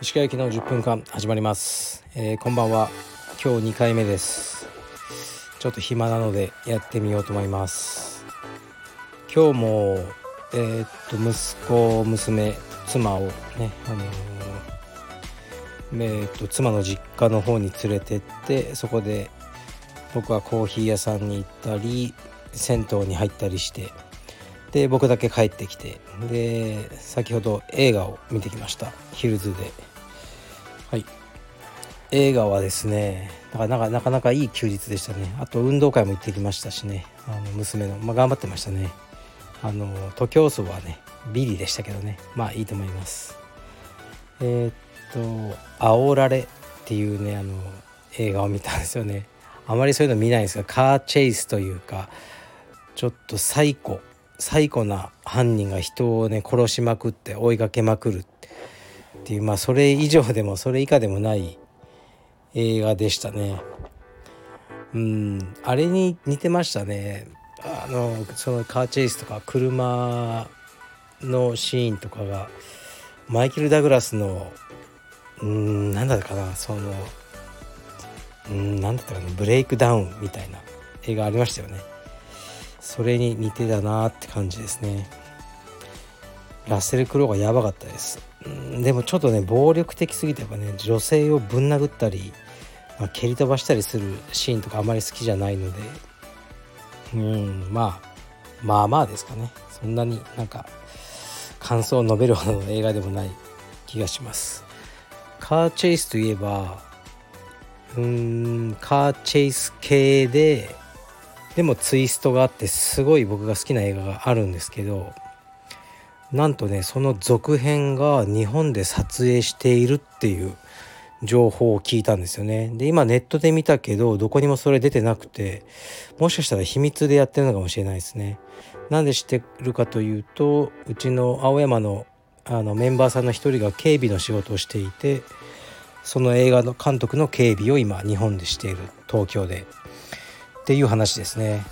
石川駅の10分間始まります、えー、こんばんは。今日2回目です。ちょっと暇なのでやってみようと思います。今日もえー、っと息子娘妻をねあのー、えー、っと妻の実家の方に連れてってそこで僕はコーヒー屋さんに行ったり銭湯に入ったりしてで僕だけ帰ってきてで先ほど映画を見てきました。ヒルズで。はい。映画はですねなかなかなかなかいい休日でしたね。あと運動会も行ってきましたしね。あの娘の、まあ、頑張ってましたね。あの徒競走はねビリでしたけどね。まあいいと思います。えー、っと「煽られ」っていうねあの映画を見たんですよね。あまりそういうの見ないんですがカーチェイスというかちょっとサイコサイコな犯人が人をね殺しまくって追いかけまくるっていうまあそれ以上でもそれ以下でもない映画でしたね。うんあれに似てましたね。あのそのカーチェイスとか車のシーンとかがマイケル・ダグラスのうん何だったかなそのうん何だったかなブレイクダウンみたいな映画ありましたよね。それに似てたなって感じですね。ラッセル・クロウがやばかったです。でもちょっとね暴力的すぎてやっぱね女性をぶん殴ったり、ま、蹴り飛ばしたりするシーンとかあまり好きじゃないのでうんまあまあまあですかね。そんなになんか感想を述べるほどの映画でもない気がします。カーチェイスといえばうーんカーチェイス系ででもツイストがあってすごい僕が好きな映画があるんですけどなんとねその続編が日本で撮影しているっていう情報を聞いたんですよね。で今ネットで見たけどどこにもそれ出てなくてもしかしたら秘密でやってるのかもしれないですね。なんで知ってるかというとうちの青山のあのメンバーさんの一人が警備の仕事をしていてその映画の監督の警備を今日本でしている東京でっていう話ですね。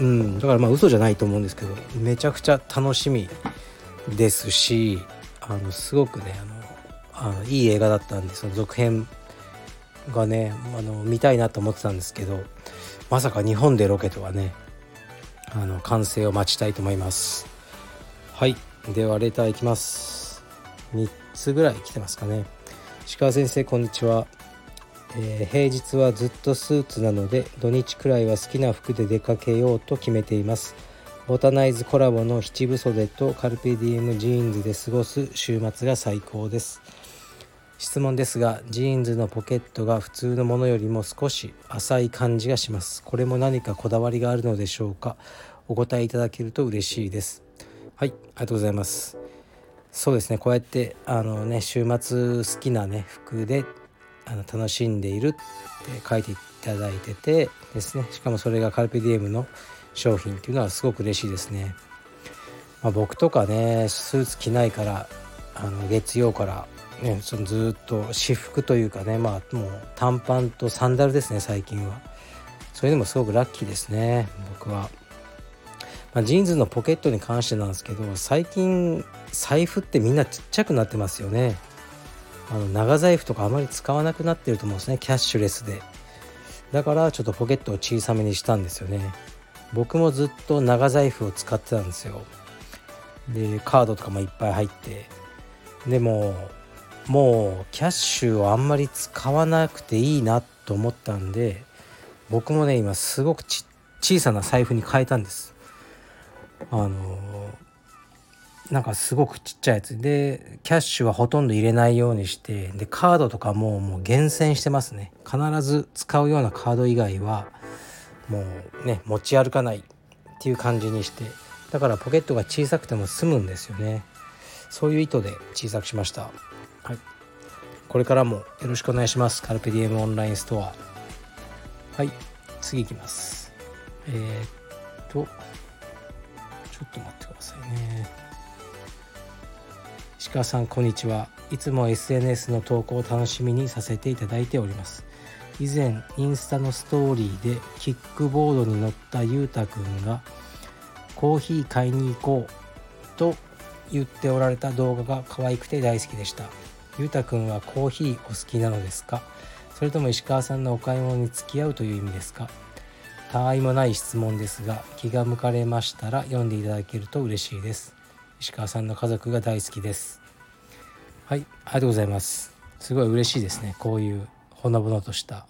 うん、だからまあ嘘じゃないと思うんですけどめちゃくちゃ楽しみですしあのすごくねあのあのいい映画だったんでその続編がねあの見たいなと思ってたんですけどまさか日本でロケとはねあの完成を待ちたいと思います。はい。ではレターいきます。3つぐらい来てますかね。石川先生こんにちは、えー、平日はずっとスーツなので土日くらいは好きな服で出かけようと決めています。ボタナイズコラボの七分袖とカルペディエムジーンズで過ごす週末が最高です。質問ですがジーンズのポケットが普通のものよりも少し浅い感じがします。これも何かこだわりがあるのでしょうか？お答えいただけると嬉しいです。はいありがとうございます。そうですねこうやってあのね週末好きなね服であの楽しんでいるって書いていただいててですね。しかもそれがカルペディエムの商品っていうのはすごく嬉しいですね、まあ、僕とかねスーツ着ないからあの月曜からね、そのずっと私服というかねまあもう短パンとサンダルですね最近は。それでもすごくラッキーですね僕は、まあ、ジーンズのポケットに関してなんですけど最近財布ってみんなちっちゃくなってますよね。あの長財布とかあまり使わなくなってると思うんですね。キャッシュレスで。だからちょっとポケットを小さめにしたんですよね。僕もずっと長財布を使ってたんですよ。でカードとかもいっぱい入って。でももうキャッシュをあんまり使わなくていいなと思ったんで僕もね今すごく小さな財布に変えたんです。あのなんかすごくちっちゃいやつ。でキャッシュはほとんど入れないようにしてでカードとかももう厳選してますね。必ず使うようなカード以外はもうね持ち歩かないっていう感じにして。だからポケットが小さくても済むんですよね。そういう意図で小さくしました。はい。これからもよろしくお願いします。カルペディエムオンラインストア。はい。次いきます。えー、っとちょっと待ってくださいね。鹿さんこんにちは。いつも SNS の投稿を楽しみにさせていただいております。以前インスタのストーリーでキックボードに乗ったゆうたくんがコーヒー買いに行こうと言っておられた動画が可愛くて大好きでした。ゆうたくんはコーヒーお好きなのですか？それとも石川さんのお買い物に付き合うという意味ですか？他愛もない質問ですが気が向かれましたら読んでいただけると嬉しいです。石川さんの家族が大好きです。はいありがとうございます。すごい嬉しいですね。こういうほのぼのとした。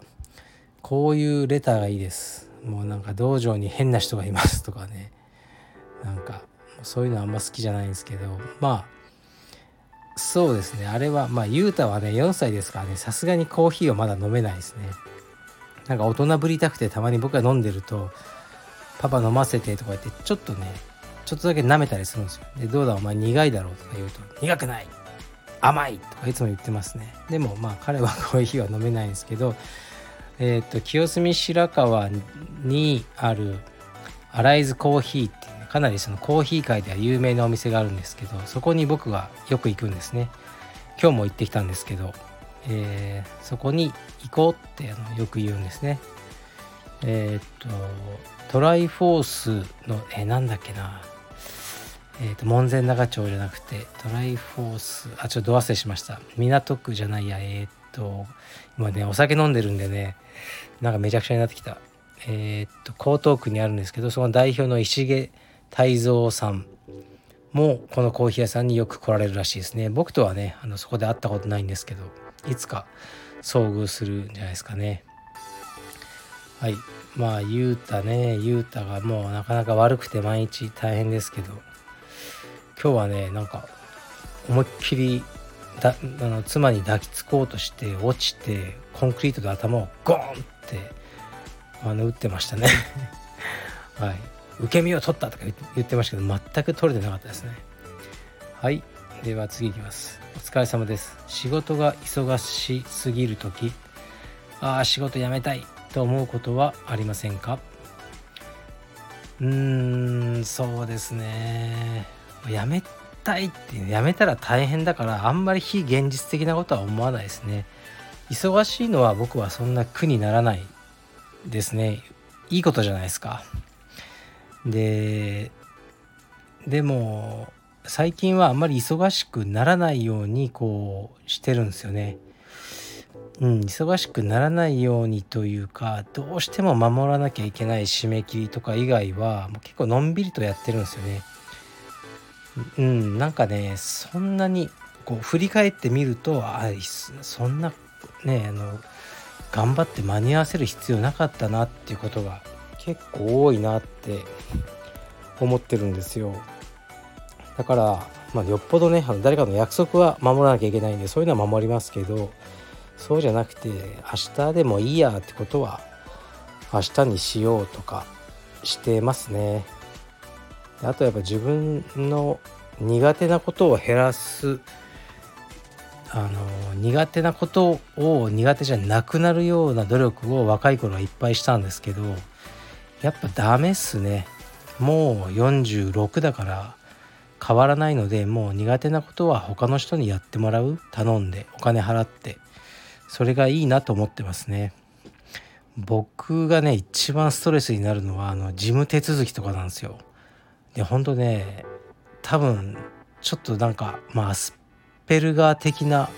こういうレターがいいです。もうなんか道場に変な人がいますとかね。なんかそういうのはあんま好きじゃないんですけど。まあそうですね。あれはまあ雄太はね4歳ですからね。さすがにコーヒーはまだ飲めないですね。なんか大人ぶりたくてたまに僕が飲んでると「パパ飲ませて」とか言ってちょっとねちょっとだけ舐めたりするんですよ。でどうだお前苦いだろうとか言うと「苦くない甘い!」とかいつも言ってますね。でもまあ彼はコーヒーは飲めないんですけどえっ、と清澄白河にあるアライズコーヒーっていう、ね、かなりそのコーヒー界では有名なお店があるんですけどそこに僕はよく行くんですね。今日も行ってきたんですけど、えー、そこに行こうってあのよく言うんですね。えっ、とトライフォースのえー、なんだっけな。えーと、門前仲町じゃなくてトライフォースあちょっとど忘れしました。港区じゃないやえっ、ー、と今ねお酒飲んでるんでねなんかめちゃくちゃになってきた。えっ、ー、と江東区にあるんですけどその代表の石毛泰造さんもこのコーヒー屋さんによく来られるらしいですね。僕とはねあのそこで会ったことないんですけどいつか遭遇するんじゃないですかね。はい。まあゆうたねゆうたがもうなかなか悪くて毎日大変ですけど。今日はねなんか思いっきりだあの妻に抱きつこうとして落ちてコンクリートで頭をゴーンってあの打ってましたね。はい。受け身を取ったとか言ってましたけど全く取れてなかったですね。はい。では次いきます。お疲れ様です。仕事が忙しすぎる時ああ仕事辞めたいと思うことはありませんか？うーんそうですね。やめたいってやめたら大変だからあんまり非現実的なことは思わないですね。忙しいのは僕はそんな苦にならないですね。いいことじゃないですか。ででも最近はあんまり忙しくならないようにこうしてるんですよね。うん、忙しくならないようにというかどうしても守らなきゃいけない締め切りとか以外はもう結構のんびりとやってるんですよね。うんなんかねそんなにこう振り返ってみるとあそんなねあの頑張って間に合わせる必要なかったなっていうことが結構多いなって思ってるんですよだから、まあ、よっぽどねあの誰かの約束は守らなきゃいけないんでそういうのは守りますけどそうじゃなくて明日でもいいやってことは明日にしようとかしてますね。あとやっぱ自分の苦手なことを減らすあの苦手なことを苦手じゃなくなるような努力を若い頃はいっぱいしたんですけどやっぱダメっすね。もう46だから変わらないのでもう苦手なことは他の人にやってもらう？頼んでお金払って。それがいいなと思ってますね。僕がね一番ストレスになるのはあの事務手続きとかなんですよ。で本当ね多分ちょっとなんかまあアスペルガー的な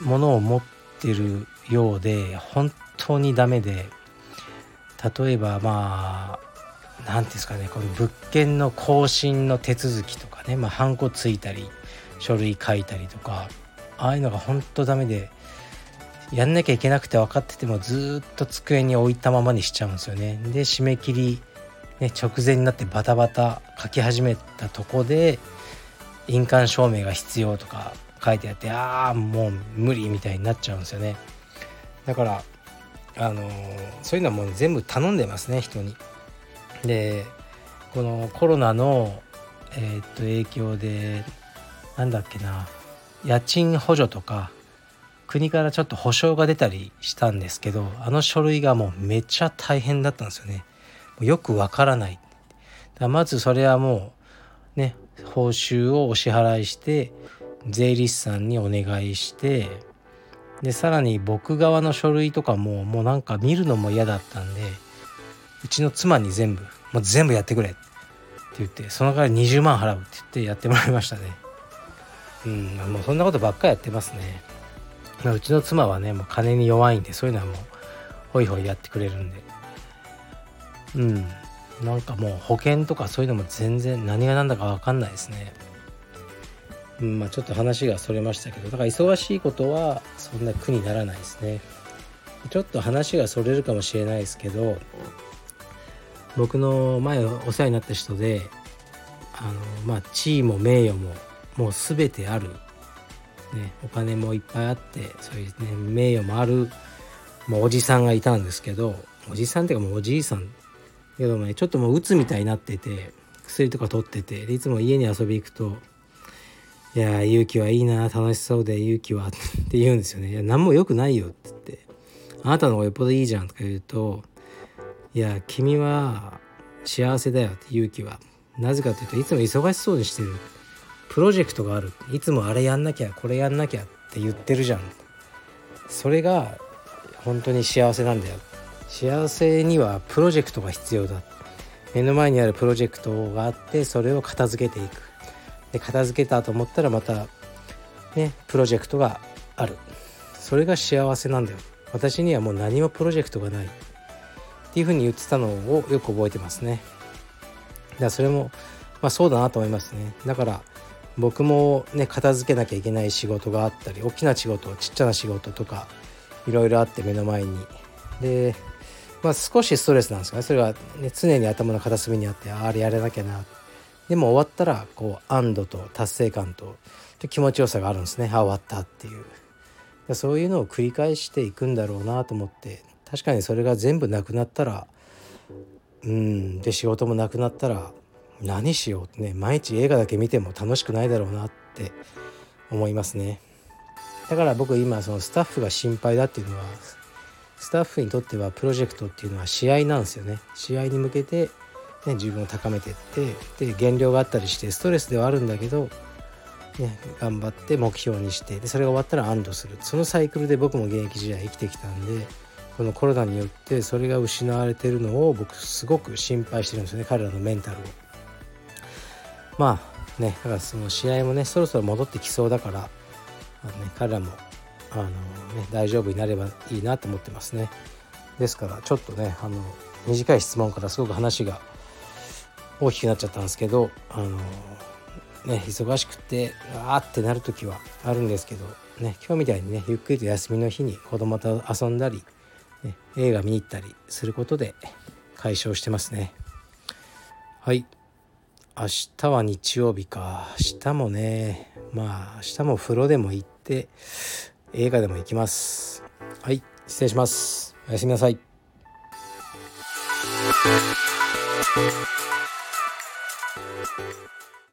ものを持ってるようで本当にダメで例えばまあ何て言うんですかねこの物件の更新の手続きとかねまあハンコついたり書類書いたりとかああいうのが本当ダメでやんなきゃいけなくて分かっててもずっと机に置いたままにしちゃうんですよね。で締め切りね、直前になってバタバタ書き始めたとこで印鑑証明が必要とか書いてあってああもう無理みたいになっちゃうんですよね。だからあの、そういうのはもう全部頼んでますね人に。でこのコロナのえー、っと影響でなんだっけな家賃補助とか国からちょっと保証が出たりしたんですけどあの書類がもうめっちゃ大変だったんですよね。よくわからない。だまずそれはもうね報酬をお支払いして税理士さんにお願いしてでさらに僕側の書類とかももうなんか見るのも嫌だったんでうちの妻に全部もう全部やってくれって言ってその代わり20万払うって言ってやってもらいましたね。うんもうそんなことばっかりやってますね、うちの妻はねもう金に弱いんでそういうのはもうホイホイやってくれるんで。うん。なんかもう保険とかそういうのも全然何が何だか分かんないですね。うんまあちょっと話がそれましたけどだから忙しいことはそんな苦にならないですね。ちょっと話がそれるかもしれないですけど僕の前お世話になった人であのまあ地位も名誉ももう全てある、ね、お金もいっぱいあってそういうね名誉もあるもうおじさんがいたんですけどおじさんっていうかもうおじいさんけどねちょっともう鬱みたいになってて薬とか取ってていつも家に遊び行くと「いや勇気はいいな楽しそうで勇気は」って言うんですよね「いや何も良くないよ」って言って「あなたの方がよっぽどいいじゃん」とか言うと「いや君は幸せだよ」って勇気は。なぜかというといつも忙しそうにしてる。プロジェクトがある。いつもあれやんなきゃこれやんなきゃって言ってるじゃん。それが本当に幸せなんだよ幸せにはプロジェクトが必要だ。目の前にあるプロジェクトがあってそれを片付けていく。で片付けたと思ったらまたねプロジェクトがある。それが幸せなんだよ。私にはもう何もプロジェクトがない。っていうふうに言ってたのをよく覚えてますね。だからそれもまあそうだなと思いますね。だから僕もね片付けなきゃいけない仕事があったり大きな仕事ちっちゃな仕事とかいろいろあって目の前に。でまあ、少しストレスなんですかねそれが、ね、常に頭の片隅にあってあれやらなきゃなでも終わったらこう安堵と達成感と気持ちよさがあるんですね。あ終わったっていう。そういうのを繰り返していくんだろうなと思って確かにそれが全部なくなったらうんで仕事もなくなったら何しようってね毎日映画だけ見ても楽しくないだろうなって思いますね。だから僕今そのスタッフが心配だっていうのはスタッフにとってはプロジェクトっていうのは試合なんですよね。試合に向けて、ね、自分を高めてってで減量があったりしてストレスではあるんだけど、ね、頑張って目標にしてでそれが終わったら安堵する。そのサイクルで僕も現役時代生きてきたんでこのコロナによってそれが失われてるのを僕すごく心配してるんですよね。彼らのメンタルを。まあねだからその試合もねそろそろ戻ってきそうだからあの、ね、彼らもあの、ね、大丈夫になればいいなと思ってますね。ですからちょっとねあの短い質問からすごく話が大きくなっちゃったんですけどあのね忙しくてあーってなる時はあるんですけどね今日みたいにねゆっくりと休みの日に子供と遊んだり、ね、映画見に行ったりすることで解消してますね。はい。明日は日曜日か。明日もねまあ明日も風呂でも行って映画でも行きます。はい失礼します。おやすみなさい。